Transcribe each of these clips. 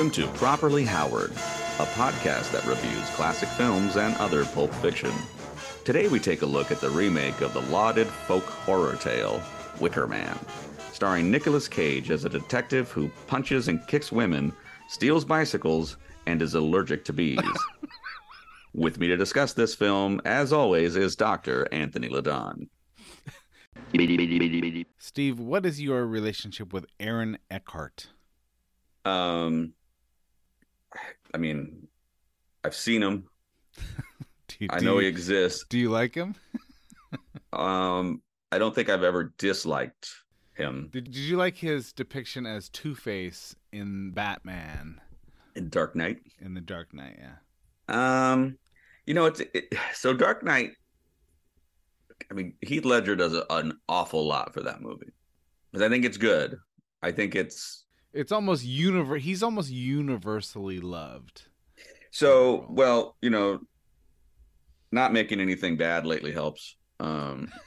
Welcome to Properly Howard, a podcast that reviews classic films and other pulp fiction. Today we take a look at the remake of the lauded folk horror tale, Wicker Man, starring Nicolas Cage as a detective who punches and kicks women, steals bicycles, and is allergic to bees. With me to discuss this film, as always, is Dr. Anthony Ladon. Steve, what is your relationship with Aaron Eckhart? Um, I mean, I've seen him. Do you, I know you, he exists. Do you like him? Um, I don't think I've ever disliked him Did, did you like his depiction as Two Face in Batman in Dark Knight. in The Dark Knight? Yeah. Um, you know, it's it, so Dark Knight. I mean, Heath Ledger does a, an awful lot for that movie, but I think it's good. I think it's It's almost univer- He's almost universally loved. so well. You know, not making anything bad lately helps. Um.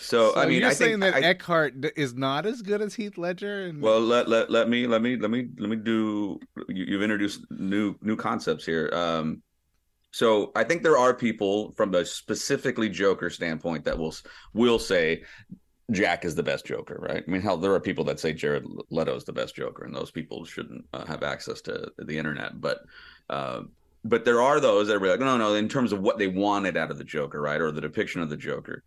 So, I mean, you're I saying that I, Eckhart is not as good as Heath Ledger? And Well, let, let let me let me let me let me do. You, you've introduced new new concepts here. Um, so I think there are people from the specifically Joker standpoint that will will say Jack is the best Joker, right? I mean, hell, there are people that say Jared Leto is the best Joker, and those people shouldn't uh, have access to the internet. But uh, but there are those that are like, no, no, in terms of what they wanted out of the Joker, right, or the depiction of the Joker.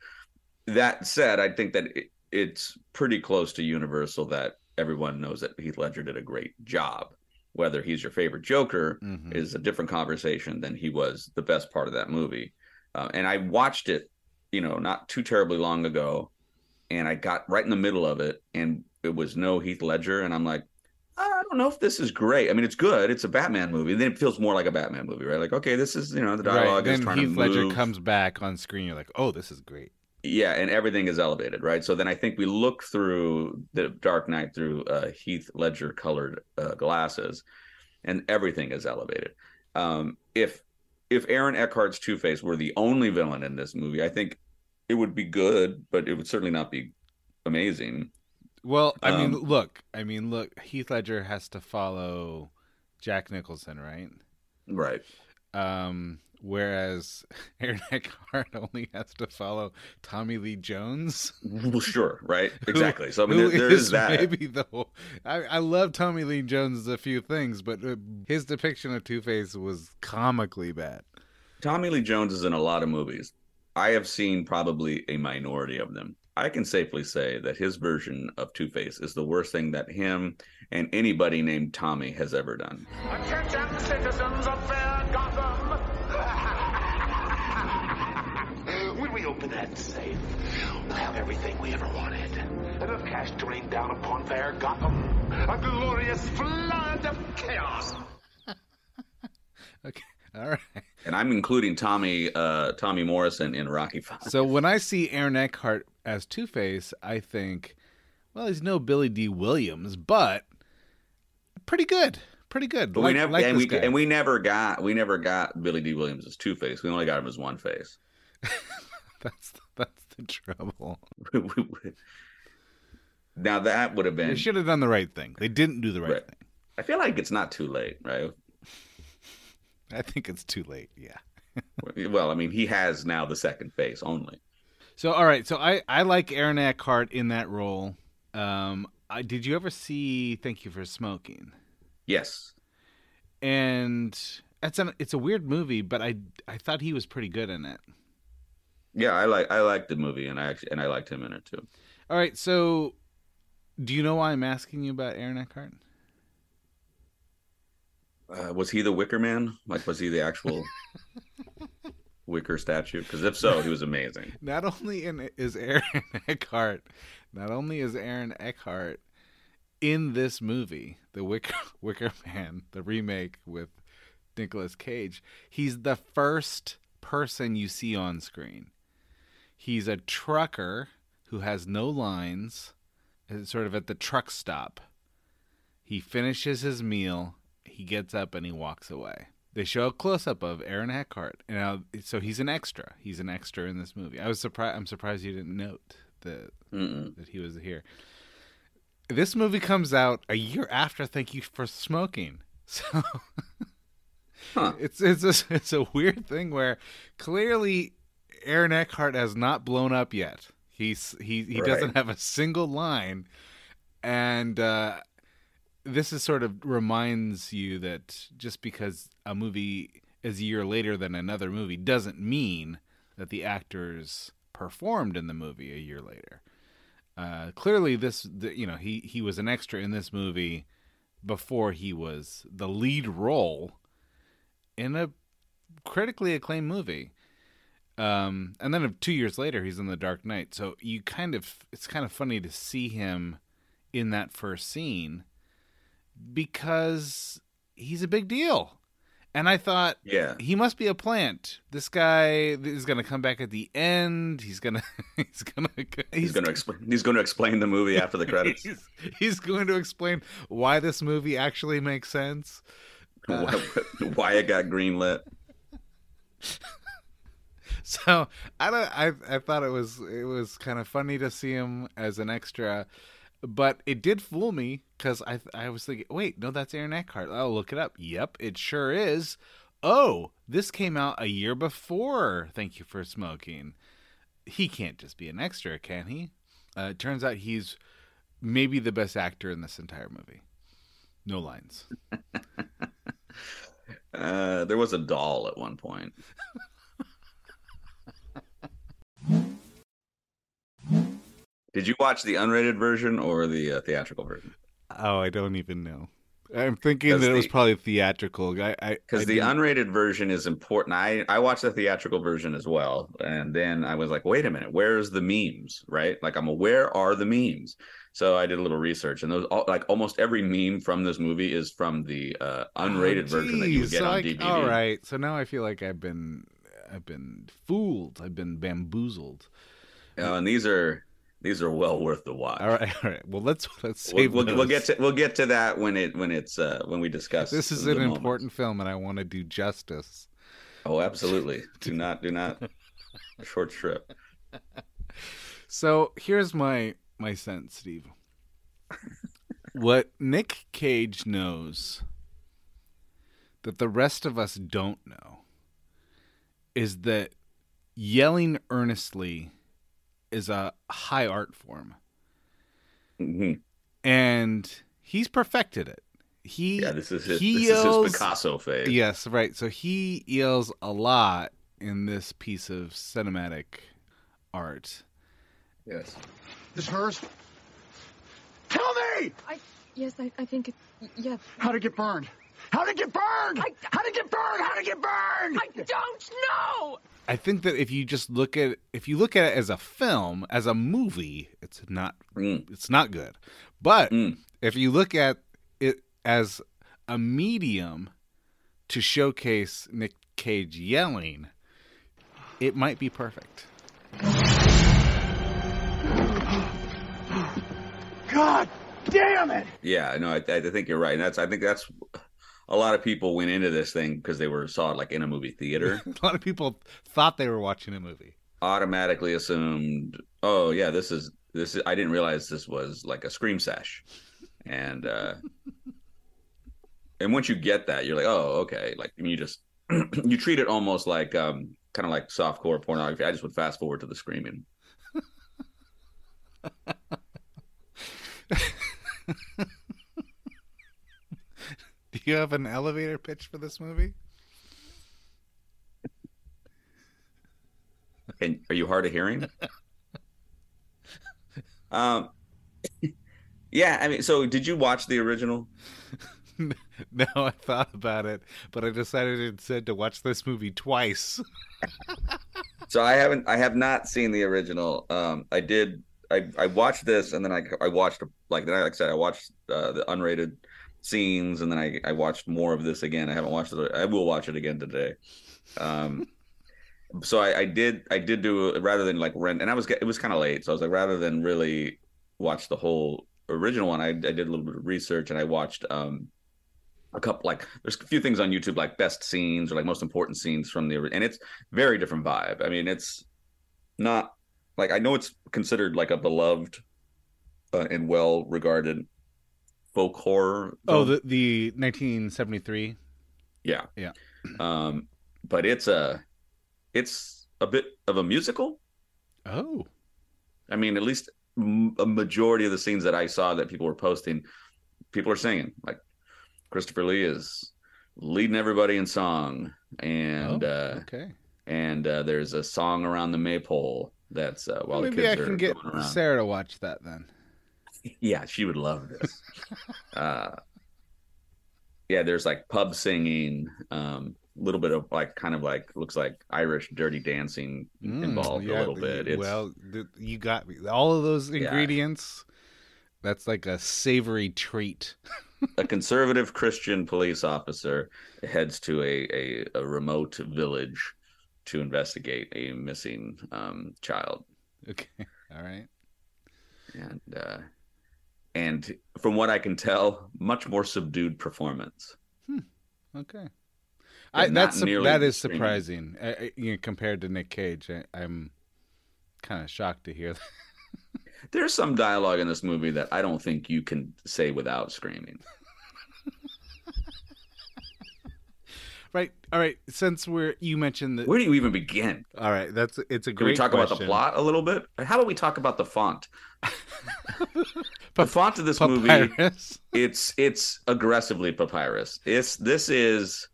That said, I think that it, it's pretty close to universal that everyone knows that Heath Ledger did a great job. Whether he's your favorite Joker Mhm. is a different conversation than he was the best part of that movie. Uh, and I watched it, you know, not too terribly long ago, and I got right in the middle of it, and it was no Heath Ledger, and I'm like, I don't know if this is great. I mean, it's good. It's a Batman movie. Then it feels more like a Batman movie, right? Like, okay, this is you know the Right, dialogue is Then trying Heath to Ledger comes back on screen. You're like, oh, this is great. yeah and everything is elevated right so then i think we look through the dark knight through uh, heath ledger colored uh, glasses and everything is elevated um, if if aaron eckhart's two-face were the only villain in this movie i think it would be good but it would certainly not be amazing Well, I mean, Um, look, I mean, look, Heath Ledger has to follow Jack Nicholson, right? right Um, whereas Aaron Eckhart only has to follow Tommy Lee Jones. well sure right who- exactly so i mean there, there is is that maybe the whole, I, I love Tommy Lee Jones a few things, but uh, his depiction of Two Face was comically bad. Tommy Lee Jones is in a lot of movies. I have seen probably a minority of them. I can safely say that his version of Two Face is the worst thing that him and anybody named Tommy has ever done. Attention, citizens of fair Gotham. when we open that safe, we'll have everything we ever wanted. Enough cash to rain down upon fair Gotham. A glorious flood of chaos. Okay, all right. And I'm including Tommy uh, Tommy Morrison in Rocky Five. So when I see Aaron Eckhart as Two Face, I think, well, he's no Billy Dee Williams, but pretty good, pretty good. But like, we never like and we and we never got we never got Billy Dee Williams as Two Face. We only got him as One Face. that's that's the trouble. now that would have been. They should have done the right thing. They didn't do the right, Right. thing. I feel like it's not too late, right? I think it's too late. Yeah. Well, I mean, he has now the second face only. So all right, so I I like Aaron Eckhart in that role. Um, I, did you ever see Thank You for Smoking? Yes. And it's an it's a weird movie, but I I thought he was pretty good in it. Yeah, I like I like the movie, and I actually and I liked him in it too. All right, so do you know why I'm asking you about Aaron Eckhart? Uh, was he the Wicker Man? Like, was he the actual Wicker statue? Because if so, he was amazing. Not only in is Aaron Eckhart, not only is Aaron Eckhart in this movie, the Wicker Wicker Man, the remake with Nicolas Cage, he's the first person you see on screen. He's a trucker who has no lines, sort of at the truck stop. He finishes his meal, he gets up and he walks away. They show a close up of Aaron Eckhart. You know, so he's an extra. He's an extra in this movie. I was surprised. I'm surprised you didn't note that Mm-mm. that he was here. This movie comes out a year after Thank You for Smoking. So Huh. it's it's a, it's a weird thing where clearly Aaron Eckhart has not blown up yet. He's he he Right. doesn't have a single line, and uh, this is sort of reminds you that just because a movie is a year later than another movie doesn't mean that the actors performed in the movie a year later. Uh, clearly, this the, you know he he was an extra in this movie before he was the lead role in a critically acclaimed movie. Um, and then two years later, he's in The Dark Knight. So you kind of it's kind of funny to see him in that first scene because he's a big deal. And I thought Yeah. he must be a plant. This guy is going to come back at the end. He's going to he's going to He's going to explain. He's going to explain the movie after the credits. He's, he's going to explain why this movie actually makes sense. why, why it got greenlit. So I don't. I I thought it was it was kind of funny to see him as an extra, but it did fool me because I I was thinking, wait, no, that's Aaron Eckhart. I'll look it up. Yep, it sure is. Oh, this came out a year before. Thank you for smoking. He can't just be an extra, can he? Uh, it turns out he's maybe the best actor in this entire movie. No lines. Uh, there was a doll at one point. Did you watch the unrated version or the uh, theatrical version? Oh, I don't even know. I'm thinking that it was probably theatrical. Because the unrated version is important. I I watched the theatrical version as well, and then I was like, wait a minute, where's the memes? Right? Like, I'm aware are the memes. So I did a little research, and those all, like almost every meme from this movie is from the uh, unrated Oh, version that you would get So on I- DVD. All right, so now I feel like I've been I've been fooled. I've been bamboozled. Uh, and these are these are well worth the watch. All right, all right. Well, let's let's We'll, save. we'll, we'll get to we'll get to that when it when it's uh when we discuss. This is an moments. important film, and I want to do justice. Oh, absolutely. Do not do not short strip. So here's my my sense, Steve. what Nick Cage knows that the rest of us don't know is that yelling earnestly is a high art form, Mhm. and he's perfected it. He Yeah, this is his, he this yells, is his Picasso phase. Yes, right. So he yells a lot in this piece of cinematic art. Yes. This hers? Tell me! I yes, I, I think it. Yeah, How'd it get burned? How'd it get burned? How'd it get burned? How'd it get burned? I don't know. I think that if you just look at if you look at it as a film, as a movie, it's not Mm. it's not good. But Mm. if you look at it as a medium to showcase Nick Cage yelling, it might be perfect. God damn it! Yeah, no, I, I think you're right. And that's I think that's a lot of people went into this thing because they were saw it like in a movie theater. A lot of people thought they were watching a movie. automatically assumed, oh yeah, this is this is I didn't realize this was like a scream sesh. And uh and once you get that, you're like, oh, okay. Like you just you treat it almost like um kind of like softcore pornography. I just would fast forward to the screaming. Do you have an elevator pitch for this movie? And are you hard of hearing? um yeah, I mean, so did you watch the original? no, I thought about it, but I decided instead to watch this movie twice. So I haven't, I have not seen the original. Um, I did, I, I watched this, and then I, I watched like, then I, like I said, I watched uh, the unrated scenes, and then I, I watched more of this again. I haven't watched it. I will watch it again today. Um, so I, I did, I did do rather than like rent, and I was, it was kind of late, so I was like, rather than really watch the whole original one, I, I did a little bit of research, and I watched um a couple like there's a few things on YouTube like best scenes or like most important scenes from the and it's very different vibe. I mean, it's not like I know it's considered like a beloved uh, and well regarded folk horror. Oh, the the 1973. yeah, Yeah. Um, but it's a it's a bit of a musical. Oh, I mean, at least a majority of the scenes that I saw that people were posting, people are singing. Like Christopher Lee is leading everybody in song, and oh, uh, okay. and uh, there's a song around the maypole that's uh, while the Maybe kids I are can get. Sarah to watch that then. Yeah, she would love this. Uh, yeah, there's like pub singing, um, a little bit of like kind of like looks like Irish dirty dancing Mm, involved yeah, a little bit. It's, well, you got me. all of those ingredients. That's like a savory treat. a conservative Christian police officer heads to a, a, a remote village to investigate a missing um, child. Okay, all right. And uh, and from what I can tell, much more subdued performance. Hmm. Okay. But I, that's that is surprising. I, I- you know, compared to Nick Cage, I, I'm kind of shocked to hear that. There's some dialogue in this movie that I don't think you can say without screaming. Right. All right. Since we're you mentioned that. Where do you even begin? All right. That's it's a Can great. we talk about the plot a little bit? How about we talk about the font? the font of this movie it's it's aggressively papyrus. It's this is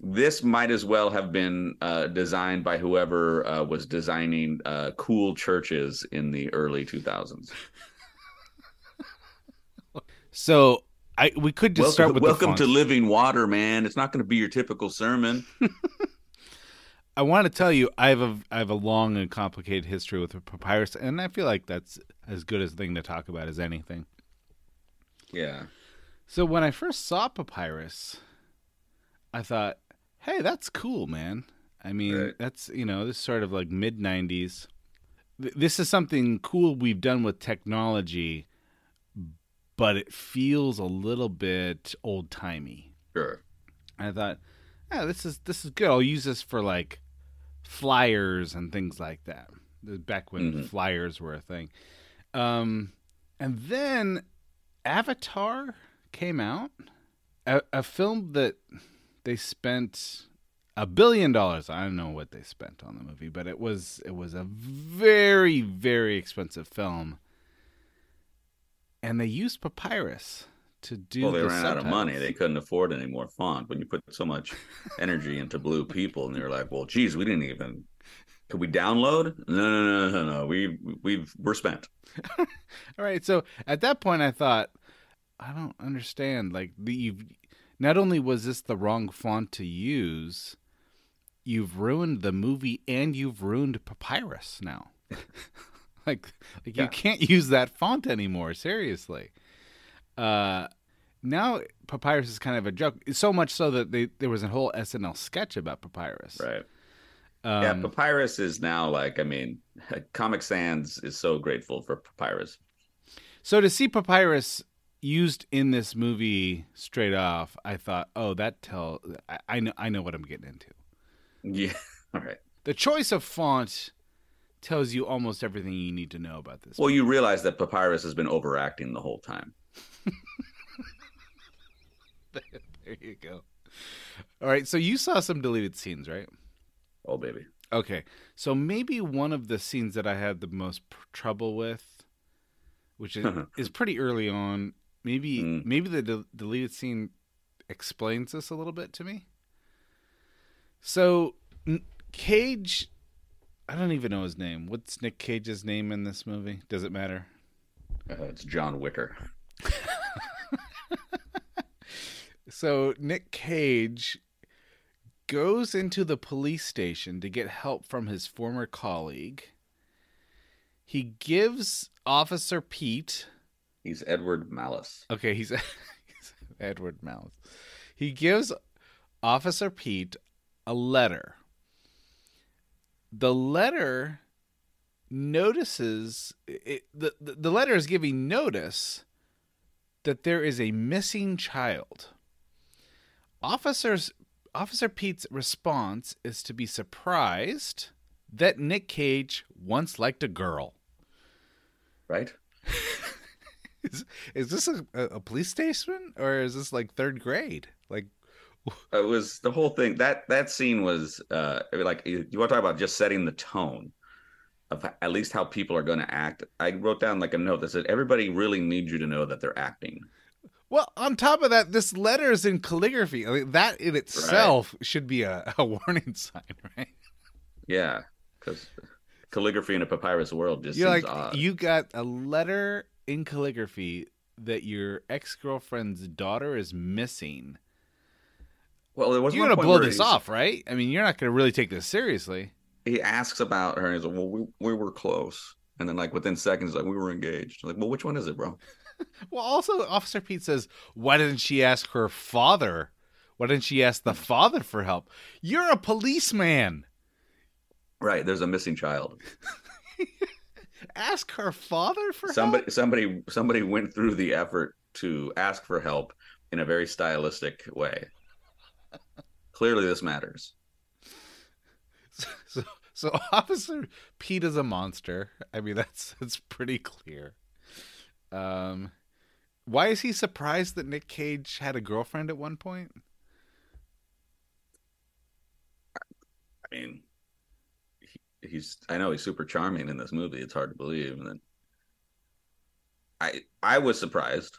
this might as well have been uh, designed by whoever uh, was designing uh, cool churches in the early 2000s. So I we could just start Welcome, with welcome the to. Living Water, man. It's not going to be your typical sermon. I want to tell you, I have a I have a long and complicated history with papyrus, and I feel like that's as good a thing to talk about as anything. yeah, So when I first saw papyrus, I thought, "Hey, that's cool, man." I mean, Right. that's you know, this sort of like mid '90s. Th- This is something cool we've done with technology, but it feels a little bit old timey. sure. I thought, yeah, this is this is good. I'll use this for like flyers and things like that. Back when Mhm. flyers were a thing. Um, and then Avatar came out, a, a film that they spent a billion dollars. I don't know what they spent on the movie, but it was it was a very very expensive film. And they used papyrus to do. Well, they the ran out of money. They couldn't afford any more font. When you put so much energy into blue people, and they were like, "Well, geez, we didn't even. Could we download? No, no, no, no, no. We we've we're spent." All right. So at that point, I thought, I don't understand. Like, the, you've not only was this the wrong font to use, you've ruined the movie and you've ruined Papyrus now. like, like Yeah. you can't use that font anymore. Seriously. Uh, now Papyrus is kind of a joke. So much so that they there was a whole SNL sketch about Papyrus. Right. Um, yeah, Papyrus is now like, I mean, Comic Sans is so grateful for Papyrus. So to see Papyrus used in this movie straight off, I thought, oh, that tell I, I know I know what I'm getting into. Yeah. All right. The choice of font tells you almost everything you need to know about this. Well, you realize that Papyrus has been overacting the whole time. there you go. All right, so you saw some deleted scenes, right? Oh, baby. Okay, so maybe one of the scenes that I had the most pr- trouble with, which is, is pretty early on. Maybe Mm. maybe the de- deleted scene explains this a little bit to me. So N- Cage, I don't even know his name. What's Nick Cage's name in this movie? Does it matter? Uh, it's John Wicker. So Nick Cage goes into the police station to get help from his former colleague. He gives Officer Pete, He's Edward Malus. okay, he's, he's Edward Malus. He gives Officer Pete a letter. The letter notices it, the, the the letter is giving notice that there is a missing child. Officers Officer Pete's response is to be surprised that Nick Cage once liked a girl. Right? Is, is this a, a police station or is this like third grade? Like, It was the whole thing. That that scene was uh like you want to talk about just setting the tone of at least how people are going to act. I wrote down like a note that said everybody really needs you to know that they're acting. Well, on top of that, this letter is in calligraphy. I mean, that in itself should be a, a warning sign, right? Yeah, because calligraphy in a papyrus world just You're seems like, odd. you got a letter in calligraphy that your ex girlfriend's daughter is missing. well, there was You're gonna blow this off, right? I mean, you're not gonna really take this seriously. He asks about her and he's like, "Well, we we were close." And then like within seconds, like we were engaged. like, well, which one is it, bro? Well, also, Officer Pete says, "Why didn't she ask her father? Why didn't she ask the father for help? You're a policeman. Right, there's a missing child. Ask her father for somebody help." somebody somebody went through the effort to ask for help in a very stylistic way clearly this matters So, so Officer Pete is a monster. I mean, that's that's pretty clear. Um, why is he surprised that Nick Cage had a girlfriend at one point? i mean he, he's i know he's super charming in this movie. It's hard to believe. And i i was surprised.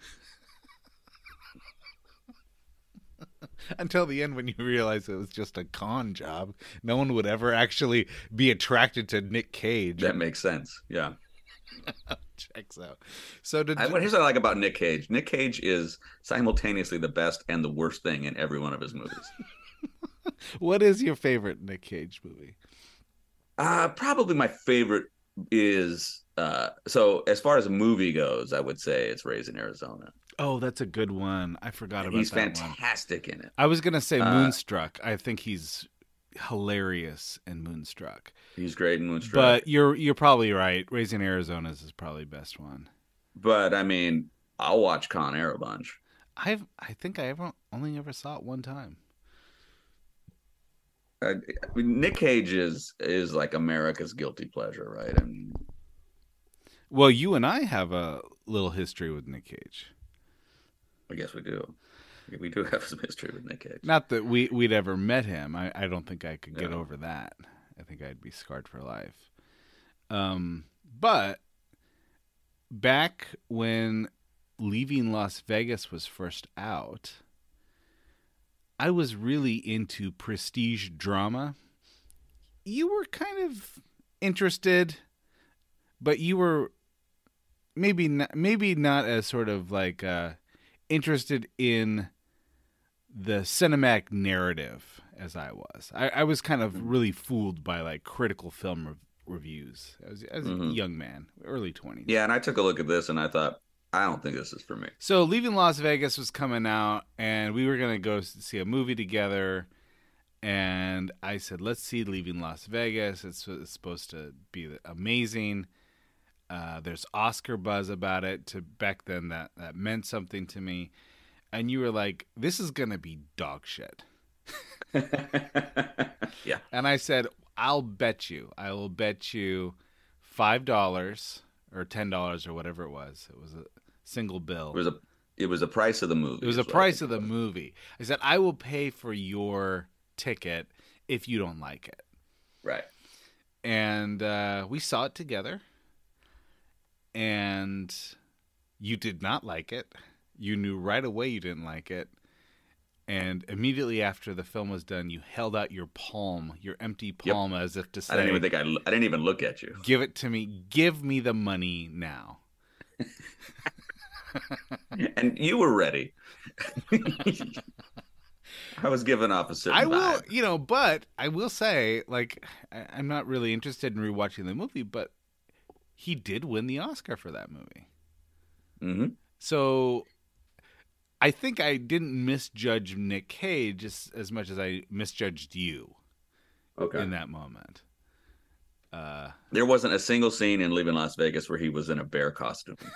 Until the end, when you realize it was just a con job, no one would ever actually be attracted to Nick Cage. that makes sense. Yeah checks out. So did I, what here's what i like about nick cage nick cage is simultaneously the best and the worst thing in every one of his movies what is your favorite Nick Cage movie? Uh probably my favorite is uh so as far as a movie goes, I would say it's Raising Arizona. Oh, that's a good one. I forgot about He's that one. He's fantastic in it. I was gonna say Uh, Moonstruck. I think he's hilarious in Moonstruck. He's great in Moonstruck. But you're you're probably right. Raising Arizona's is probably best one. But I mean, I'll watch Con Air a bunch. I've I think I ever only ever saw it one time. I, I mean, Nick Cage is is like America's guilty pleasure, right? I mean, Well, you and I have a little history with Nick Cage. I guess we do. We do have some history with Nick Cage. Not that we we'd ever met him. I, I don't think I could get No. over that. I think I'd be scarred for life. Um, but back when leaving Las Vegas was first out, I was really into prestige drama. You were kind of interested, but you were maybe not, maybe not as sort of like uh, interested in the cinematic narrative as I was. I, I was kind of really fooled by like critical film rev- reviews as, as a Mhm. young man, early 20s. Yeah, and I took a look at this and I thought, I don't think this is for me. So leaving Las Vegas was coming out, and we were gonna go see a movie together. And I said, "Let's see Leaving Las Vegas. It's, it's supposed to be amazing. Uh, there's Oscar buzz about it. To back then, that that meant something to me. And you were like, "This is gonna be dog shit." yeah. And I said, I'll bet you. I will bet you five dollars or ten dollars or whatever it was. It was a single bill. It was a it was the price of the movie. It was the price of the movie. I said I will pay for your ticket if you don't like it. Right. And uh, we saw it together. And you did not like it. You knew right away you didn't like it. And immediately after the film was done, you held out your palm, your empty palm, as if to say, I didn't even think I I didn't even look at you. "Give it to me. Give me the money now." And you were ready. I was given off a certain I will, you know, but I will say, like, I, I'm not really interested in rewatching the movie, but he did win the Oscar for that movie. Mhm. So I think I didn't misjudge Nick Cage as, as much as I misjudged you Okay. in that moment. Uh, There wasn't a single scene in Leaving Las Vegas where he was in a bear costume.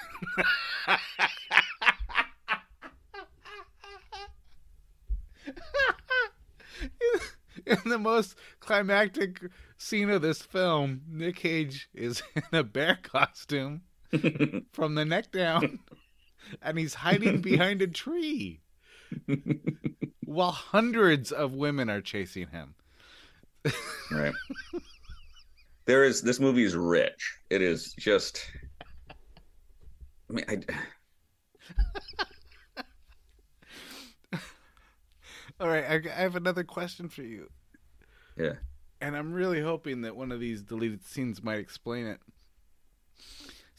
in the most climactic scene of this film, Nick Cage is in a bear costume from the neck down, and he's hiding behind a tree while hundreds of women are chasing him. right. There is this movie is rich. It is just. I mean, I, All right, I, I have another question for you, yeah. and I'm really hoping that one of these deleted scenes might explain it.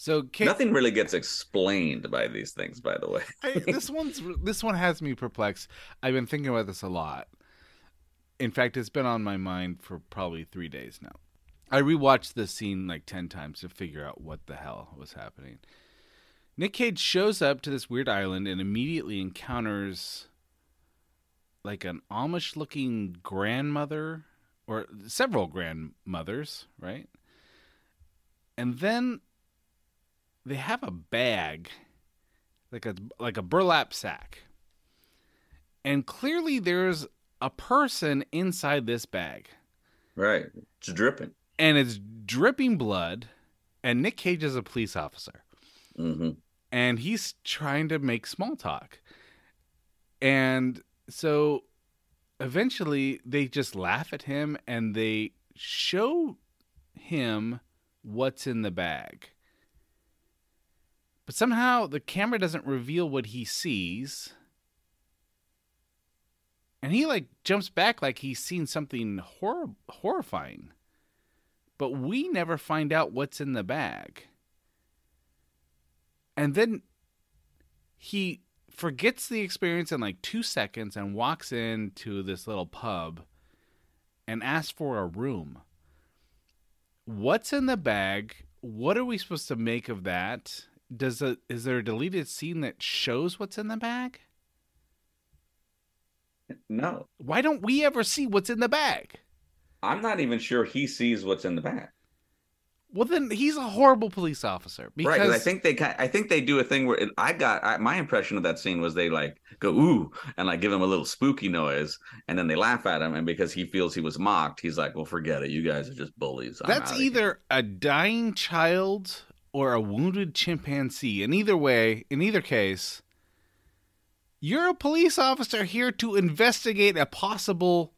So, Cage, Nothing really gets explained by these things, by the way. I, this one's this one has me perplexed. I've been thinking about this a lot. In fact, it's been on my mind for probably three days now. I rewatched this scene like ten times to figure out what the hell was happening. Nick Cage shows up to this weird island and immediately encounters like an Amish-looking grandmother or several grandmothers, right? And then they have a bag like a like a burlap sack. And clearly there's a person inside this bag. Right. It's dripping. And it's dripping blood and Nick Cage is a police officer hmm and he's trying to make small talk. And so eventually they just laugh at him and they show him what's in the bag. But somehow the camera doesn't reveal what he sees. And he like jumps back like he's seen something hor- horrifying. But we never find out what's in the bag. And then he forgets the experience in like two seconds and walks into this little pub and asks for a room. What's in the bag? What are we supposed to make of that? Does a, is there a deleted scene that shows what's in the bag? No, Why don't we ever see what's in the bag? I'm not even sure he sees what's in the bag. Well, then he's a horrible police officer Right, because right. I think they I think they do a thing where it, I got I, my impression of that scene was they like go ooh and like give him a little spooky noise and then they laugh at him and because he feels he was mocked he's like well forget it you guys are just bullies. I'm That's outta here." either a dying child or a wounded chimpanzee. And either way, in either case, you're a police officer here to investigate a possible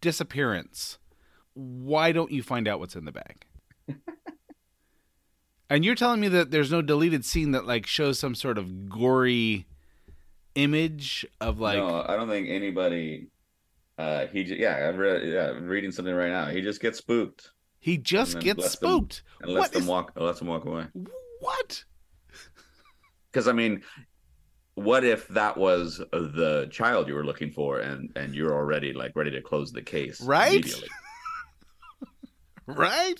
disappearance. Why don't you find out what's in the bag? and you're telling me that there's no deleted scene that like shows some sort of gory image of like no, I don't think anybody. Uh, he yeah, I've read yeah, I'm reading something right now. He just gets spooked he just gets lets them- spooked. and lets What them is- walk lets them walk away. What? Because I mean, what if that was the child you were looking for, and and you're already like ready to close the case, Right? right?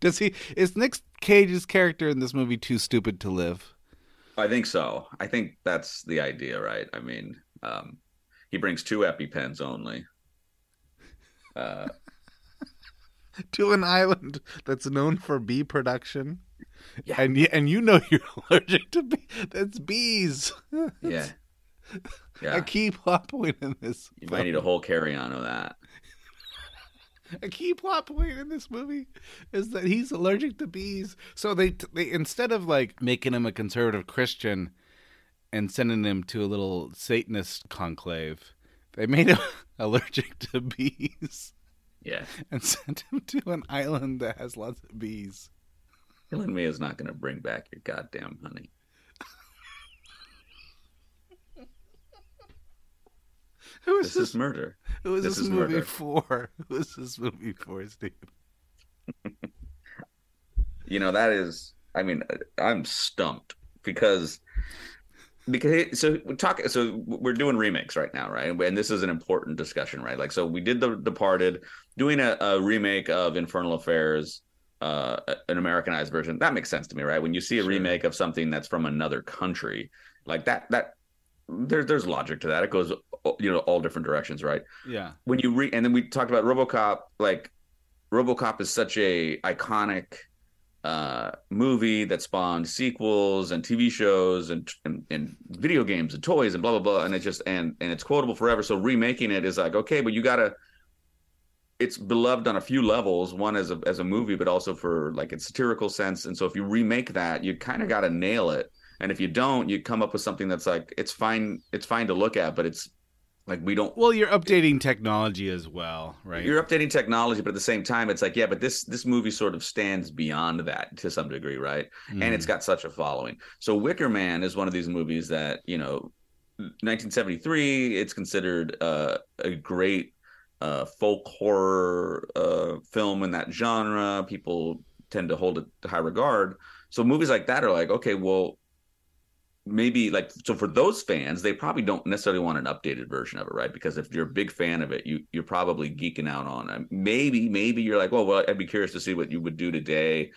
Does he is Nick Cage's character in this movie too stupid to live? I think so. I think that's the idea, right? I mean, um, he brings two EpiPens only. Uh, To an island that's known for bee production. Yeah. And and you know you're allergic to bees. That's bees. yeah, Yeah, A key plot point in this. you might need a whole carry on of that. a key plot point in this movie is that he's allergic to bees. So they they instead of like making him a conservative Christian and sending him to a little Satanist conclave, they made him allergic to bees Yeah, and sent him to an island that has lots of bees. killing me is not going to bring back your goddamn honey. Who is This this? is murder. who is this this, is movie murder. for? Who is this movie for, Steve? You know that is. I mean, I'm stumped because because it- so we talk. So we're doing remakes right now, right? And this is an important discussion, right? Like, so we did the Departed, doing a, a remake of Infernal Affairs, uh, an Americanized version. That makes sense to me, right? When you see a Sure. remake of something that's from another country, like that, that there, there's logic to that. It goes, you know, all different directions, right? Yeah. when you read and then we talked about RoboCop like RoboCop is such a iconic uh movie that spawned sequels and TV shows and, and and video games and toys and blah blah blah. And it just and and it's quotable forever. So remaking it is like okay but you got to it's beloved on a few levels one as a as a movie but also for like its satirical sense. And so if you remake that you kind of got to nail it. And if you don't you come up with something that's like it's fine it's fine to look at but it's like we don't Well, you're updating technology as well, right? you're updating technology but at the same time it's like yeah but this this movie sort of stands beyond that to some degree right and Mm. it's got such a following so wicker man is one of these movies that you know 1973 it's considered uh, a great uh, folk horror uh, film in that genre people tend to hold it to high regard so movies like that are like okay well maybe like so for those fans they probably don't necessarily want an updated version of it right because if you're a big fan of it you you're probably geeking out on it maybe maybe you're like well well i'd be curious to see what you would do today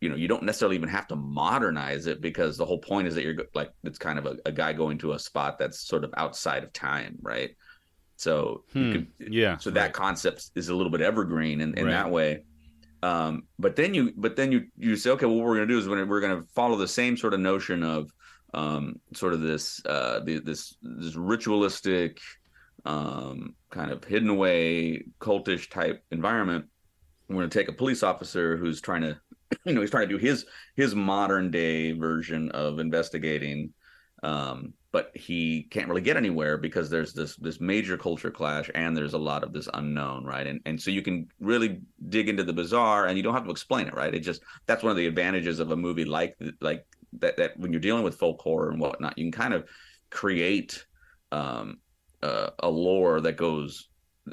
you know you don't necessarily even have to modernize it because the whole point is that you're like it's kind of a, a guy going to a spot that's sort of outside of time right so you Hmm. could yeah. so that concept is a little bit evergreen in, in Right. that way um but then you but then you you say okay well, what we're going to do is we're, going to follow the same sort of notion of um sort of this uh the, this this ritualistic um kind of hidden away cultish type environment. We're going to take a police officer who's trying to you know he's trying to do his his modern day version of investigating um but he can't really get anywhere because there's this this major culture clash and there's a lot of this unknown right? And and so you can really dig into the bizarre and you don't have to explain it right? It just that's one of the advantages of a movie like like that that when you're dealing with folk horror and whatnot you can kind of create um uh, a lore that goes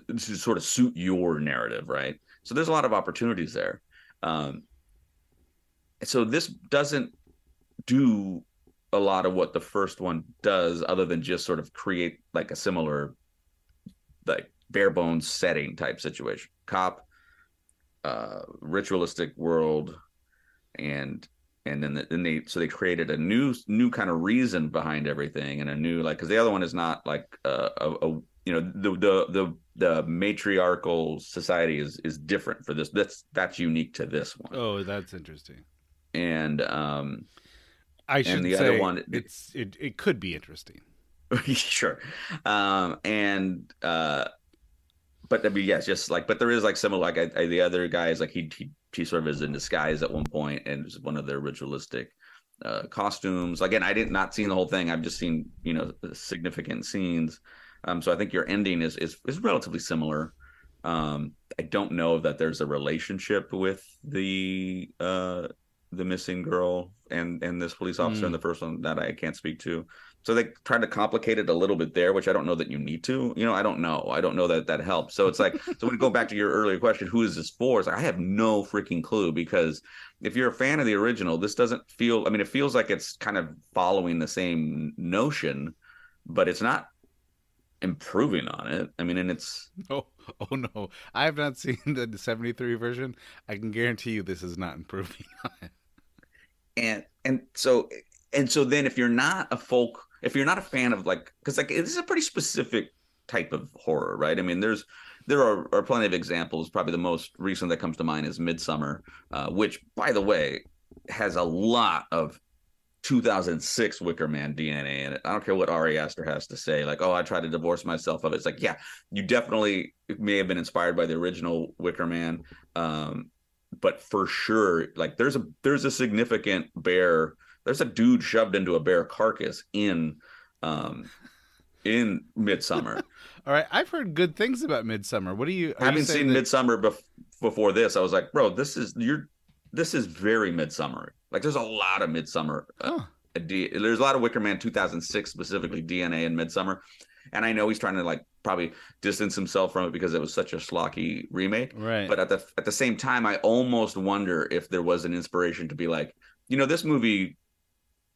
to sort of suit your narrative right? So there's a lot of opportunities there. Um so this doesn't do a lot of what the first one does other than just sort of create like a similar like bare bones setting type situation. Cop uh ritualistic world and and then then they so they created a new new kind of reason behind everything and a new like because the other one is not like uh, a, a you know the the the the matriarchal society is is different for this. That's that's unique to this one. Oh, that's interesting. and um I should the say other one- it's it, it could be interesting. sure um and uh but I mean, yes, just like, but there is like similar, like I, I, the other guy is like he, he he sort of is in disguise at one point, and it's one of their ritualistic uh, costumes. Again, I did not seen the whole thing. I've just seen you know significant scenes. Um, so I think your ending is is is relatively similar. Um, I don't know that there's a relationship with the uh the missing girl and and this police officer in Mm. the first one that I can't speak to. So they tried to complicate it a little bit there, which I don't know that you need to. You know, I don't know. I don't know that that helps. So it's like, so when we go back to your earlier question, who is this for? It's like I have no freaking clue because if you're a fan of the original, this doesn't feel. I mean, it feels like it's kind of following the same notion, but it's not improving on it. I mean, and it's Oh, oh no! I have not seen the '73 version. I can guarantee you this is not improving on it. And and so and so then if you're not a folk if you're not a fan of like because like this is a pretty specific type of horror right i mean there's there are, are plenty of examples probably the most recent that comes to mind is midsommar uh, which by the way has a lot of 2006 Wicker Man DNA in it. I don't care what Ari Aster has to say. Like, oh, I tried to divorce myself of it. It's like, yeah, you definitely may have been inspired by the original Wicker Man, um, but for sure, like, there's a there's a significant bear. There's a dude shoved into a bear carcass in, um, in Midsommar. All right, I've heard good things about Midsommar. What do you? Having you seen that- Midsommar bef- before this, I was like, bro, this is you're this is very Midsommar. Like, there's a lot of Midsommar. Uh, Huh. there's a lot of Wicker Man 2006 specifically DNA in Midsommar, and I know he's trying to like probably distance himself from it because it was such a schlocky remake. Right. But at the at the same time, I almost wonder if there was an inspiration to be like, you know, this movie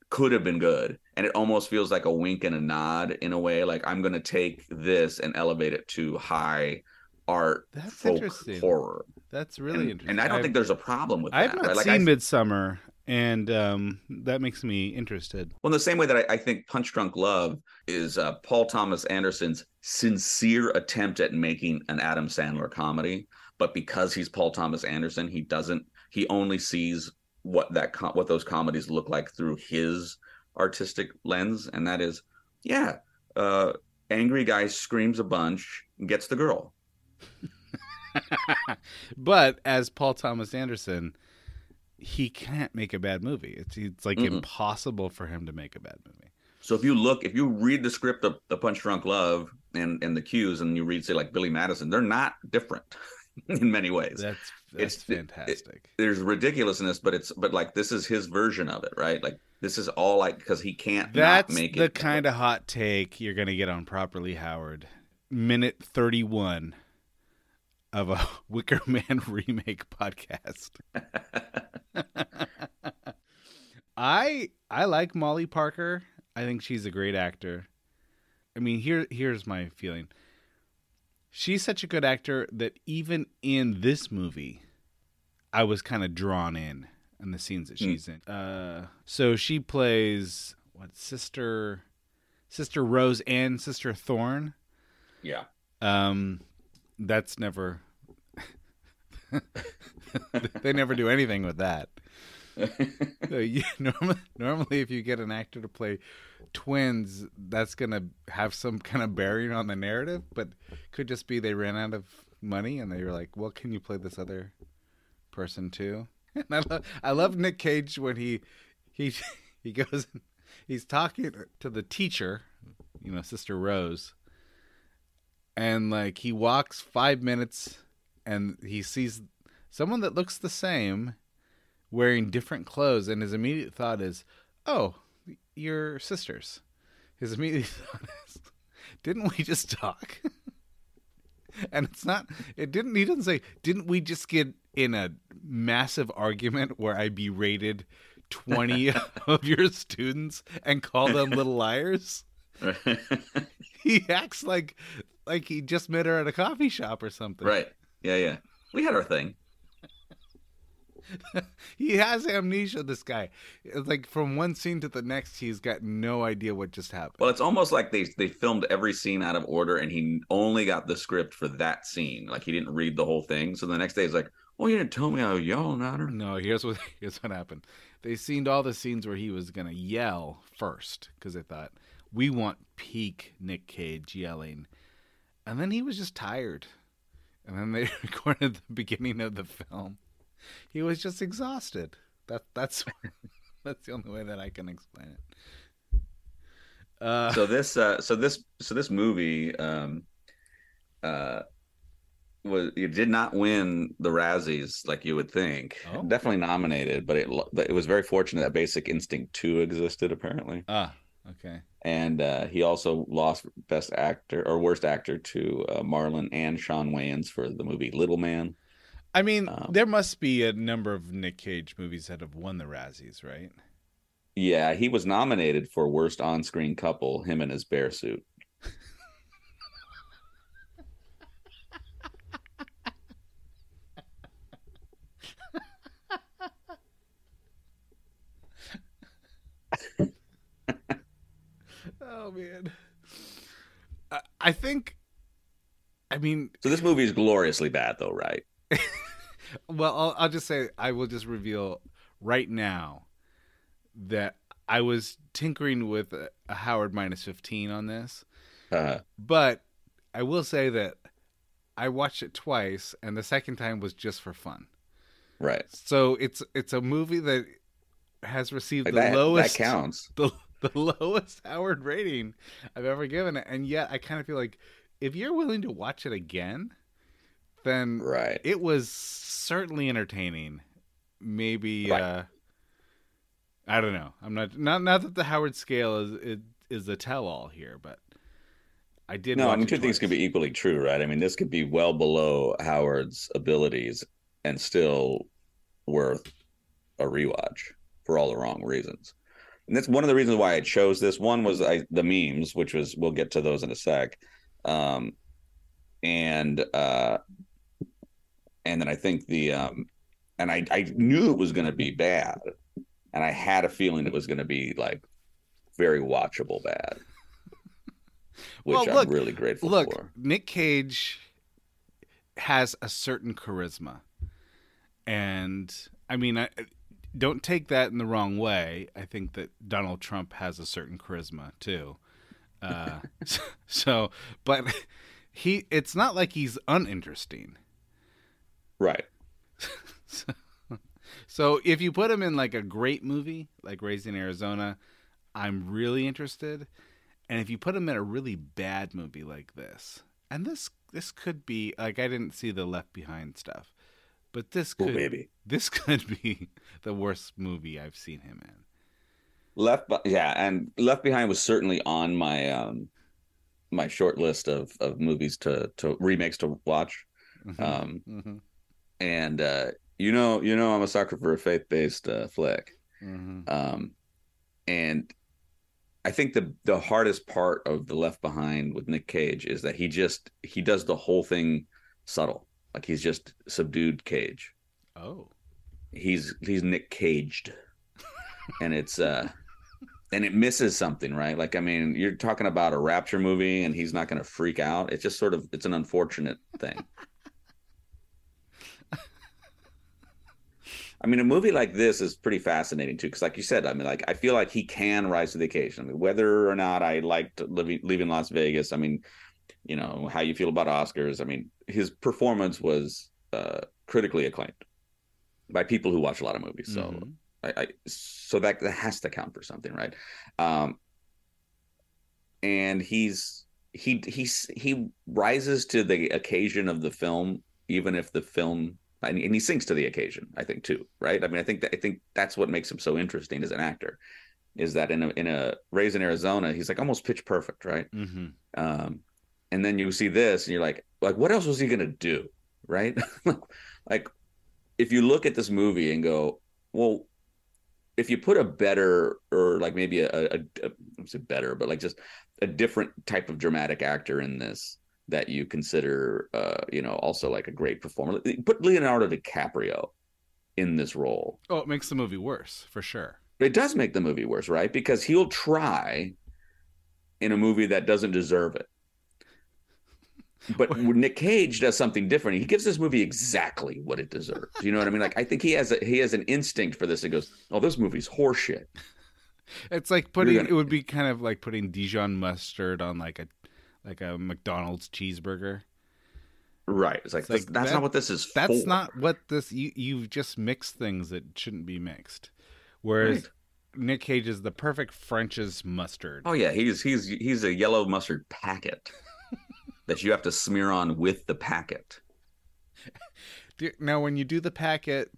could have been good, and it almost feels like a wink and a nod in a way. Like I'm going to take this and elevate it to high art That's folk interesting. horror. That's really and, interesting. and I don't I've- think there's a problem with that. I've that. not right? Like, seen I- Midsommar, and um, that makes me interested. Well, in the same way that I, I think Punch Drunk Love is uh, Paul Thomas Anderson's sincere attempt at making an Adam Sandler comedy, but because he's Paul Thomas Anderson, he doesn't. He only sees what that what those comedies look like through his artistic lens, and that is, yeah, uh, angry guy screams a bunch, gets the girl. but as Paul Thomas Anderson, he can't make a bad movie. It's it's like Mm-mm. impossible for him to make a bad movie. So if you look, if you read the script of the Punch Drunk Love and and the cues, and you read say like Billy Madison, they're not different in many ways. That's It's- that's it- fantastic. There's ridiculousness, but it's but like this is his version of it, right? Like this is all like because he can't That's not make the it kind of hot take you're going to get on Properly Howard. Minute 31 of a Wicker Man remake podcast. I I like Molly Parker. I think she's a great actor. I mean, here here's my feeling. She's such a good actor that even in this movie, I was kind of drawn in in the scenes that she's in. Uh, so she plays what sister, sister Rose and sister Thorn. yeah. Um, that's never. they never do anything with that. Uh, so, you, normally, normally, if you get an actor to play twins, that's gonna have some kind of bearing on the narrative. But could just be they ran out of money and they were like, "Well, can you play this other person too?" And I love, I love Nick Cage when he he he goes, he's talking to the teacher, you know, Sister Rose, and like he walks five minutes and he sees someone that looks the same wearing different clothes and his immediate thought is oh your sisters his immediate thought is didn't we just talk and it's not it didn't he doesn't say didn't we just get in a massive argument where i berated 20 of your students and call them little liars he acts like like he just met her at a coffee shop or something right. Yeah, yeah. We had our thing. he has amnesia this guy it's like from one scene to the next he's got no idea what just happened Well, it's almost like they they filmed every scene out of order, and he only got the script for that scene. Like he didn't read the whole thing. So the next day he's like, "Well, you didn't tell me I was yelling at her." no here's what here's what happened they seen all the scenes where he was gonna yell first because they thought we want peak nick cage yelling and then he was just tired and then they recorded the beginning of the film he was just exhausted that that's that's the only way that i can explain it uh so this uh so this so this movie um uh was it did not win the Razzies like you would think. Oh. Definitely nominated, but it it was very fortunate that Basic Instinct 2 existed apparently. ah okay And uh he also lost best actor or worst actor to uh, Marlon and Sean Wayans for the movie Little Man. I mean, Um, there must be a number of Nick Cage movies that have won the Razzies, right? Yeah, he was nominated for worst on-screen couple, him and his bear suit. Oh man, I, I think. I mean, So this movie is gloriously bad though, right? well, I'll, I'll just say I will just reveal right now that I was tinkering with a, a Howard minus 15 on this, Uh, but I will say that I watched it twice, and the second time was just for fun. right. So it's it's a movie that has received Like the that, lowest that counts. the the lowest Howard rating I've ever given it, and yet I kind of feel like if you're willing to watch it again, then Right. it was certainly entertaining. Maybe Right. uh I don't know. I'm not not not that the Howard scale is is, is the tell all here, but I did. No, I mean it two things could be equally true, right? I mean, this could be well below Howard's abilities and still worth a rewatch for all the wrong reasons. And that's one of the reasons why I chose this. One was I, the memes, which was we'll get to those in a sec, um, and uh, and then I think the um, and I I knew it was going to be bad, and I had a feeling it was going to be like very watchable bad. Which Well, I'm look- really grateful Look, for. Nick Cage has a certain charisma, and I mean, I don't take that in the wrong way. I think that Donald Trump has a certain charisma too. Uh, so, but he, it's not like he's uninteresting. Right. So, so if you put him in like a great movie like Raising Arizona, I'm really interested. And if you put him in a really bad movie like this, and this this could be like I didn't see the Left Behind stuff, but this could baby. this could be the worst movie I've seen him in. Left, yeah, and Left Behind was certainly on my um my short list of of movies to to remakes to watch. Um, hmm and uh, you know, you know, I'm a sucker for a faith based uh, flick. hmm Um, and I think the the hardest part of the Left Behind with Nick Cage is that he just he does the whole thing subtle, like he's just subdued Cage. Oh, he's he's Nick Caged, and it's uh, and it misses something, right? Like I mean, you're talking about a rapture movie, and he's not going to freak out. It's just sort of it's an unfortunate thing. I mean, a movie like this is pretty fascinating too, because like you said, I mean, like I feel like he can rise to the occasion. I mean, whether or not I liked living leaving Las Vegas, I mean, you know how you feel about Oscars. I mean, his performance was uh, critically acclaimed by people who watch a lot of movies. So Mhm. I, I so that that has to count for something, right? Um, and he's he he's he rises to the occasion of the film, even if the film and he, and he sinks to the occasion. I think too, right? I mean, I think that I think that's what makes him so interesting as an actor, is that in a in a Raising Arizona, he's like almost pitch perfect, right? hmm um, and then you see this and you're like like what else was he gonna do right like if you look at this movie and go well if you put a better or like maybe a, a, a I'm say better but like just a different type of dramatic actor in this that you consider uh you know also like a great performer put leonardo dicaprio in this role Oh, it makes the movie worse for sure. it does make the movie worse, right? Because he'll try in a movie that doesn't deserve it. But Nick Cage does something different. He gives this movie exactly what it deserves. You know what I mean? Like I think he has a he has an instinct for this. He goes, "Oh, this movie's horseshit." It's like putting gonna- it would be kind of like putting Dijon mustard on like a like a McDonald's cheeseburger. Right? It's like, It's like, that's, that- not what this is. That's for. not what this you you've just mixed things that shouldn't be mixed. Whereas Right. Nick Cage is the perfect French's mustard. Oh yeah, he's he's he's a yellow mustard packet that you have to smear on with the packet. Now, when you do the packet,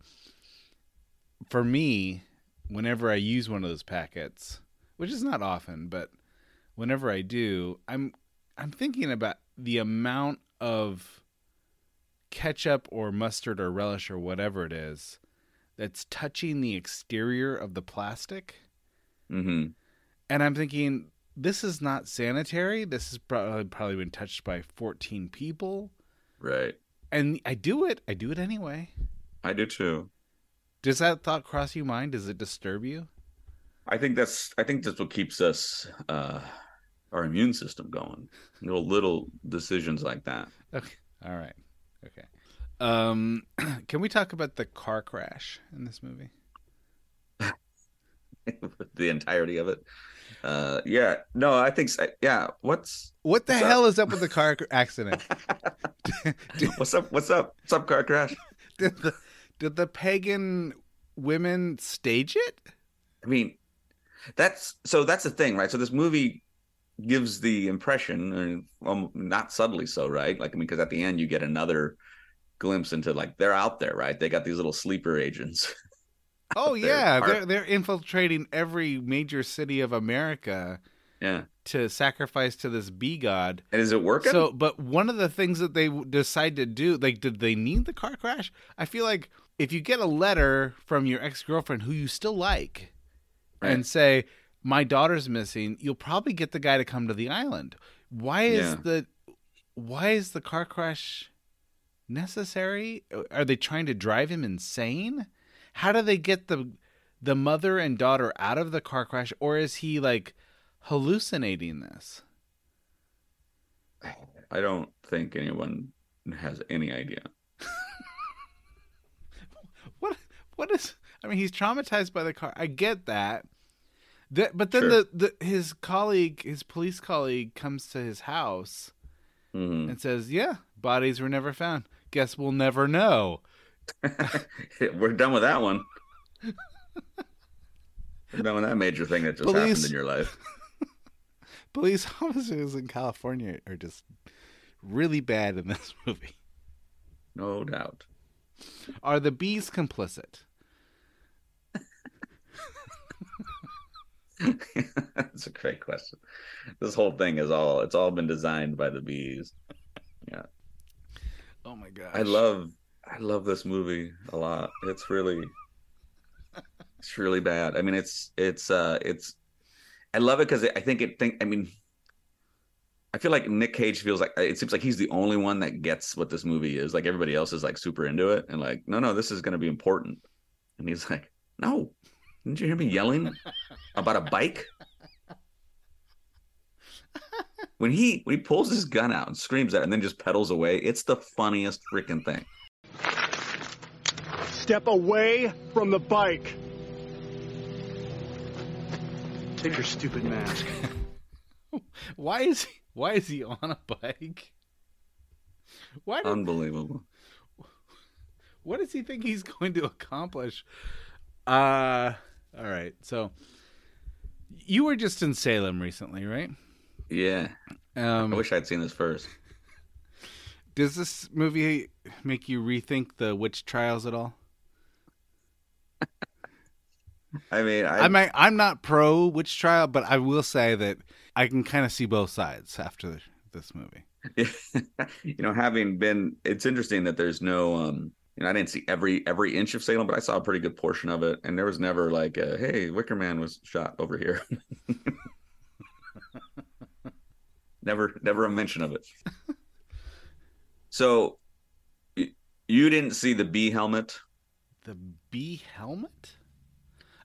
for me, whenever I use one of those packets, which is not often, but whenever I do, I'm I'm thinking about the amount of ketchup or mustard or relish or whatever it is that's touching the exterior of the plastic. hmm And I'm thinking, this is not sanitary. This has probably probably been touched by 14 people. Right. And I do it. I do it anyway. I do too. Does that thought cross your mind? Does it disturb you? I think that's I think that's what keeps us uh our immune system going. Little little decisions like that. Okay. All right. Okay. Um, can we talk about the car crash in this movie? the entirety of it. Uh, yeah, no, I think so. yeah. What's What the What's up? hell is up with the car accident? what's up? What's up? What's up? Car crash. did the did the pagan women stage it? I mean, that's so. That's the thing, right? So this movie gives the impression, and um, not subtly so, right? Like, I mean, because at the end you get another glimpse into like they're out there, right? They got these little sleeper agents. Oh yeah, they're they're infiltrating every major city of America yeah, to sacrifice to this bee god. and is it working? So, but one of the things that they decide to do, like, did they need the car crash? I feel like if you get a letter from your ex girlfriend who you still like, Right. and say my daughter's missing, you'll probably get the guy to come to the island. Why is Yeah. the why is the car crash necessary? Are they trying to drive him insane? How do they get the the mother and daughter out of the car crash, or is he like hallucinating this? I don't think anyone has any idea. What what is I mean he's traumatized by the car. I get that. But then Sure. the, the his colleague, his police colleague comes to his house Mhm. and says, "Yeah, bodies were never found. Guess we'll never know." We're done with that one. We're done with that major thing that just happened in your life. Police officers in California are just really bad in this movie. No doubt. Are the bees complicit? That's a great question. This whole thing is all it's all been designed by the bees. Yeah. Oh my god. I love I love this movie a lot. It's really it's really bad. I mean it's it's uh it's I love it because I think it think I mean I feel like Nick Cage feels like it seems like he's the only one that gets what this movie is. Like everybody else is like super into it and like, no, no, this is gonna be important. And he's like, No, didn't you hear me yelling about a bike? When he when he pulls his gun out and screams at it and then just pedals away, it's the funniest freaking thing. Step away from the bike. Take your stupid mask. Why is he why is he on a bike? Why did, Unbelievable. what does he think he's going to accomplish? Uh all right. So you were just in Salem recently, right? Yeah. Um I wish I'd seen this first. does this movie make you rethink the witch trials at all? I mean, I, I mean, I'm not pro witch trial, but I will say that I can kind of see both sides after this movie. you know, having been, it's interesting that there's no, um, you know, I didn't see every every inch of Salem, but I saw a pretty good portion of it, and there was never like, a, hey, Wicker Man was shot over here. never, never a mention of it. so, y- you didn't see the bee helmet? The bee helmet?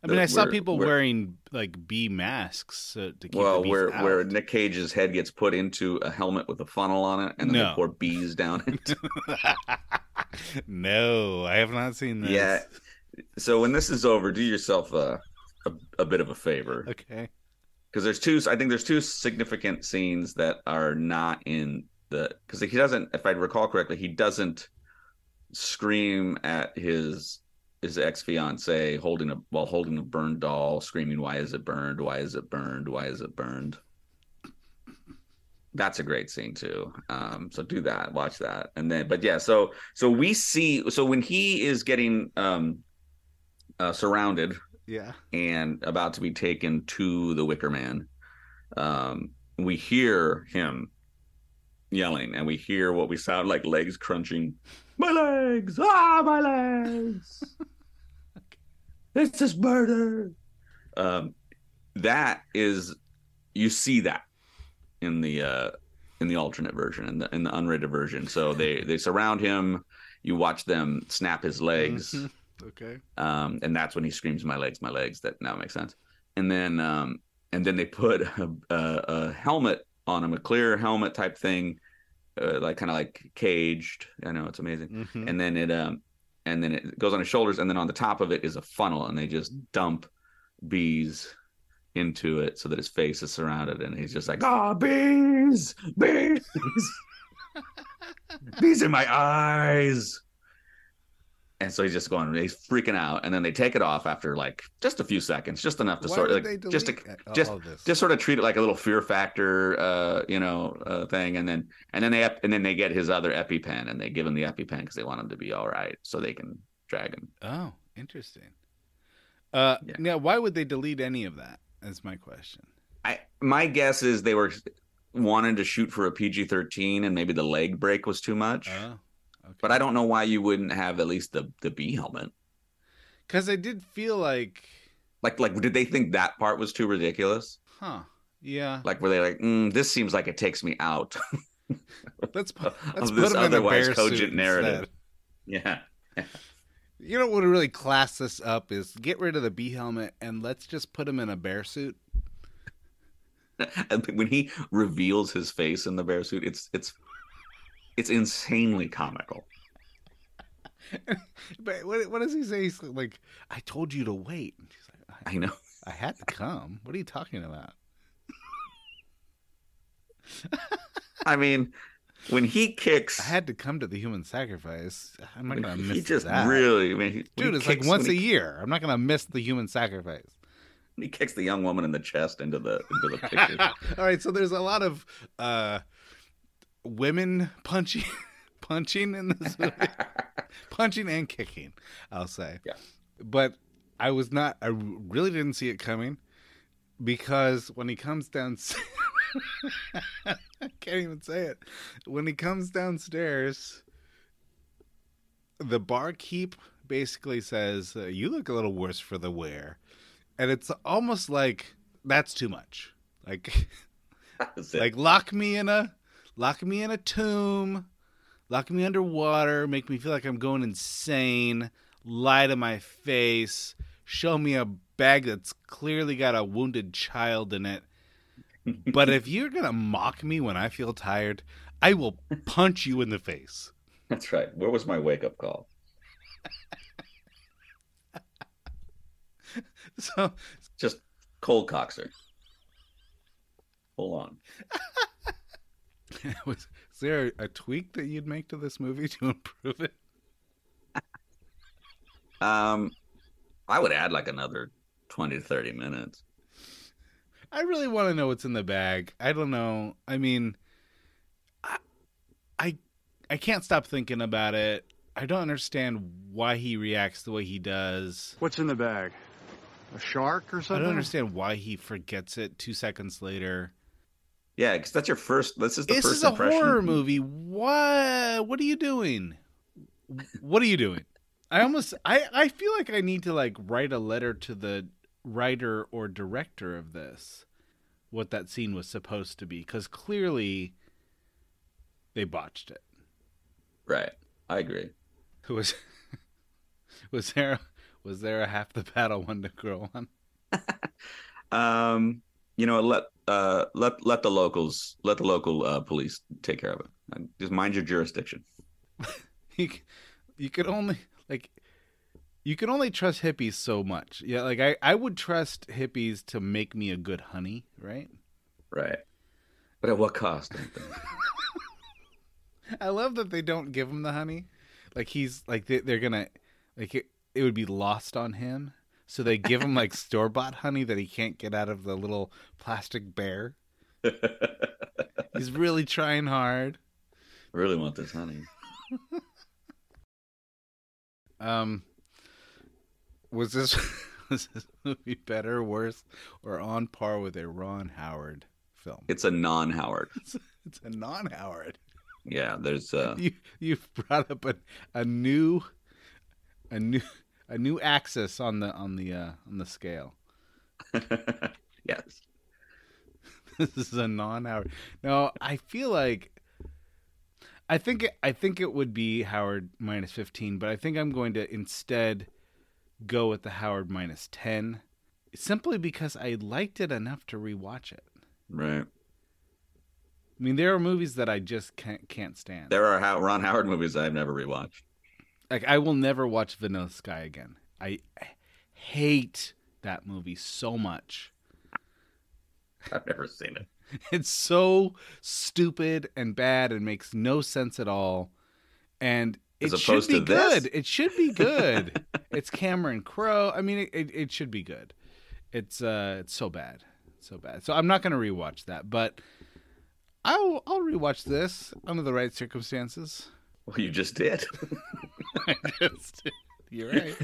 I mean, I saw where- people where- wearing like bee masks uh, to keep the Well, bees where out. where Nick Cage's head gets put into a helmet with a funnel on it, and then No. they pour bees down it. no, I have not seen this. Yeah. So when this is over, do yourself a a, a bit of a favor Okay. because there's two. I think there's two significant scenes that are not in the because he doesn't. If I recall correctly, he doesn't scream at his his ex fiance holding a while holding a burned doll, screaming, "Why is it burned? Why is it burned? Why is it burned?" That's a great scene too. Um, so do that, watch that, and then, but yeah, so so we see, so when he is getting um, uh, surrounded Yeah. and about to be taken to the Wicker Man, um, we hear him yelling, and we hear what we sound like legs crunching. My legs! Ah, my legs! This is murder. Um, that is, you see that in the uh, in the alternate version, in the in the unrated version. So they they surround him. You watch them snap his legs Mhm. Okay. um, and that's when he screams, "My legs, my legs!" That now makes sense. And then, um, and then they put a, a, a helmet on him, a clear helmet type thing, uh, like kind of like caged. I know it's amazing. Mhm. And then it, um, and then it goes on his shoulders, and then on the top of it is a funnel, and they just dump bees into it so that his face is surrounded and he's just like, ah, bees, bees, bees in my eyes. And so he's just going, he's freaking out, and then they take it off after like just a few seconds, just enough to Why sort of like, just to just just sort of treat it like a little fear factor, uh, you know, uh, thing, and then and then they and then they get his other EpiPen and they give him the EpiPen because they want him to be all right, so they can drag him. Oh, interesting. Uh, Yeah. yeah. Why would they delete any of that? That's my question. I my guess is they were wanting to shoot for a PG thirteen, and maybe the leg break was too much. Oh, okay. But I don't know why you wouldn't have at least the the bee helmet. because I did feel like, Like like did they think that part was too ridiculous? huh? Yeah. Like were they like, mm, this seems like it takes me out Let's put, of let's this put him in a otherwise bear cogent narrative. instead. yeah. You know what would really class this up is get rid of the bee helmet and let's just put him in a bear suit. And when he reveals his face in the bear suit, it's it's it's insanely comical. But what, what does he say? He's like, "I told you to wait." And she's like, I, I know. "I had to come. What are you talking about?" I mean, when he kicks, I had to come to the human sacrifice. I'm not gonna miss. he just that. really, I mean, he, Dude, it's like once a he, year. I'm not gonna miss the human sacrifice. he kicks the young woman in the chest into the into the picture. All right, so there's a lot of uh, women punching, punching in this movie, punching and kicking. I'll say. Yeah. But I was not. I really didn't see it coming because when he comes down, I can't even say it. When he comes downstairs, the barkeep basically says, uh, "You look a little worse for the wear," and it's almost like that's too much. Like, like lock me in a, lock me in a tomb, lock me underwater, make me feel like I'm going insane, lie to my face, show me a bag that's clearly got a wounded child in it. But if you're gonna mock me when I feel tired, I will punch you in the face. That's right. Where was my wake up call? So Just cold coxer. Hold on. was is there a tweak that you'd make to this movie to improve it? Um, I would add like another twenty to thirty minutes. I really want to know what's in the bag. I don't know. I mean, I, I, I can't stop thinking about it. I don't understand why he reacts the way he does. What's in the bag? A shark or something? I don't understand why he forgets it two seconds later. Yeah, because that's your first. This is the this first is a impression. horror movie. What? What are you doing? What are you doing? I almost. I. I feel like I need to like write a letter to the writer or director of this. What that scene was supposed to be, because clearly they botched it. Right. I agree. Was was there was there a half the battle one to grow on? Um, you know, let uh let let the locals let the local uh, police take care of it. Uh, Just mind your jurisdiction. you, you could only like you can only trust hippies so much. Yeah, like I I would trust hippies to make me a good honey, right? Right. But at what cost? I love that they don't give him the honey. Like he's like they, they're gonna like it, it would be lost on him. So they give him like store bought honey that he can't get out of the little plastic bear. He's really trying hard. I really want this honey. Um, was this was this movie better, worse, or on par with a Ron Howard film? It's a non-Howard. It's a non-Howard. Yeah, there's uh You you've brought up a, a new a new a new axis on the on the uh, on the scale. yes. this is a non-Howard. No, I feel like I think it, I think it would be Howard minus 15, but I think I'm going to instead go with the Howard minus 10 simply because I liked it enough to rewatch it. Right. I mean, there are movies that I just can't can't stand. There are Ron Howard movies I've never rewatched. Like I will never watch Vanilla Sky again. I hate that movie so much. I've never seen it. It's so stupid and bad and makes no sense at all. And it should be to this? good. It should be good. it's Cameron Crowe. I mean, it, it, it should be good. It's uh, it's so bad, so bad. So I'm not gonna rewatch that, but I'll I'll rewatch this under the right circumstances. Well, you just did. I just- You're right.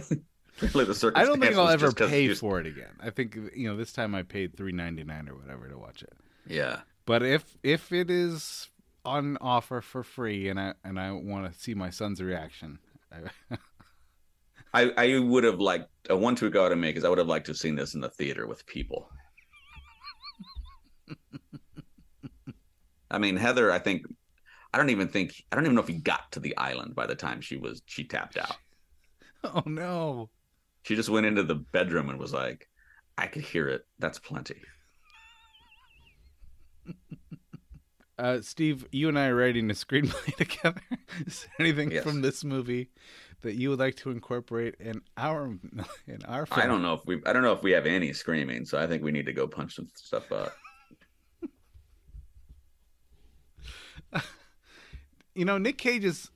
Really, the I don't think I'll ever pay for it again. I think you know this time I paid three ninety nine or whatever to watch it. Yeah. But if if it is on offer for free and I and I want to see my son's reaction, I, I, I would have liked a one tweak go have made is I would have liked to have seen this in the theater with people. I mean, Heather, I think I don't even think I don't even know if he got to the island by the time she was she tapped out. oh no, She just went into the bedroom and was like, I could hear it. That's plenty. uh, Steve, you and I are writing a screenplay together. is there anything Yes. from this movie that you would like to incorporate in our in our? Film? I don't know if we I don't know if we have any screaming, so I think we need to go punch some stuff up. You know, Nick Cage is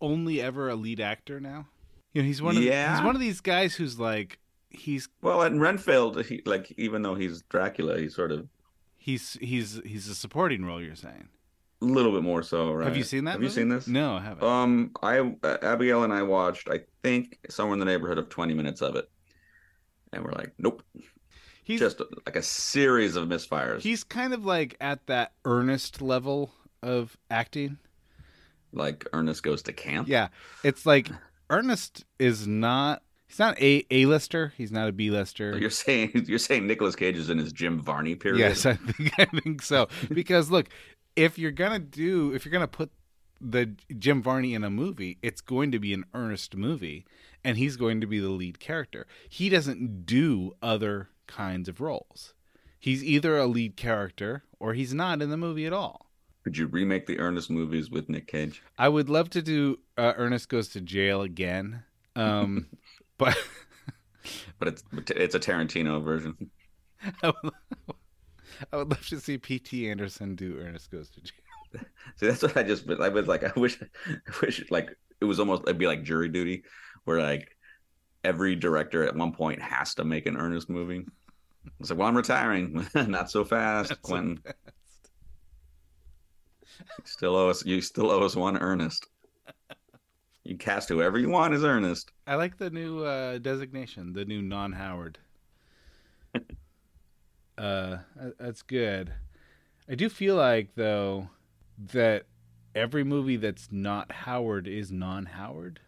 only ever a lead actor now. You know, he's one of Yeah. he's one of these guys who's like he's Well, in Renfield, he like even though he's Dracula, he's sort of he's he's he's a supporting role. You're saying? a little bit more so, right? Have you seen that? Have you seen this? No, I haven't. Um, I uh, Abigail and I watched, I think, somewhere in the neighborhood of twenty minutes of it, and we're like, nope, he's just like a series of misfires. he's kind of like at that earnest level of acting. Like Ernest goes to camp. Yeah, it's like Ernest is not. He's not a a lister. He's not a B lister. You're saying you're saying Nicolas Cage is in his Jim Varney period. Yes, I think I think so. Because look, if you're gonna do, if you're gonna put the Jim Varney in a movie, it's going to be an Ernest movie, and he's going to be the lead character. He doesn't do other kinds of roles. He's either a lead character or he's not in the movie at all. Could you remake the Ernest movies with Nick Cage? I would love to do uh, Ernest Goes to Jail again, um, but But it's it's a Tarantino version. I would, I would love to see P.T. Anderson do Ernest Goes to Jail. See, that's what I just I was like. I wish, I wish like it was almost it'd be like jury duty, where like every director at one point has to make an Ernest movie. It's like, well, I'm retiring. Not so fast, so Quentin. fast. You still owe us. You still owe us one Ernest. You cast whoever you want as Ernest. I like the new uh, designation, the new non-Howard. uh, that's good. I do feel like though that every movie that's not Howard is non-Howard.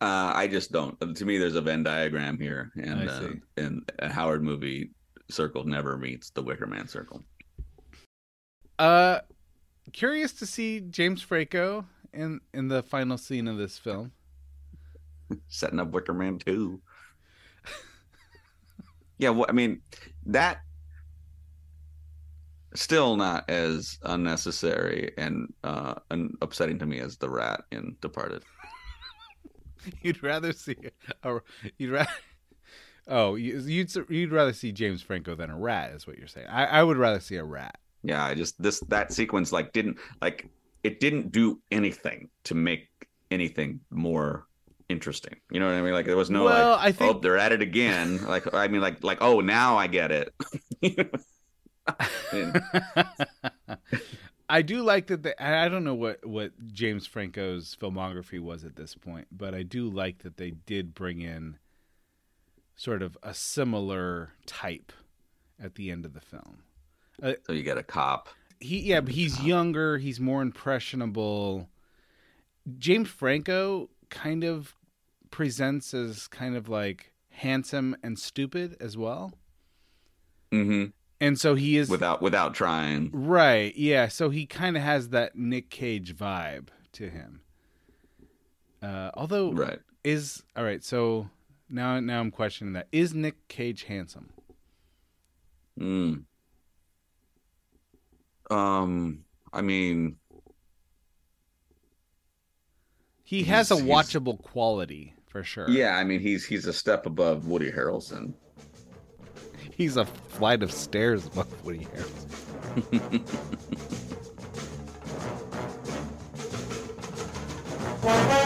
Uh, I just don't. To me, there's a Venn diagram here, and I uh, and a Howard movie circle never meets the Wicker Man circle. Uh, curious to see James Franco in in the final scene of this film. setting up Wicker Man two. yeah, well, I mean that still not as unnecessary and uh and upsetting to me as the rat in Departed. You'd rather see a you'd rather. Oh, you- you'd you'd rather see James Franco than a rat, is what you're saying. I, I would rather see a rat. Yeah, I just this that sequence like didn't like it didn't do anything to make anything more interesting. You know what I mean? Like there was no Well, like I oh, think- oh they're at it again. like I mean like like oh now I get it. I do like that. They, I I don't know what what James Franco's filmography was at this point, but I do like that they did bring in sort of a similar type at the end of the film. So you get a cop. He yeah, but he's younger. He's more impressionable. James Franco kind of presents as kind of like handsome and stupid as well, Mm-hmm. and so he is Without without trying. Right. Yeah. So he kind of has that Nick Cage vibe to him. Uh, although, Right. is all right. So now, now I'm questioning that. Is Nick Cage handsome? Mm. Um, I mean, He has a watchable quality for sure. yeah, I mean he's he's a step above Woody Harrelson. He's a flight of stairs above Woody Harrelson.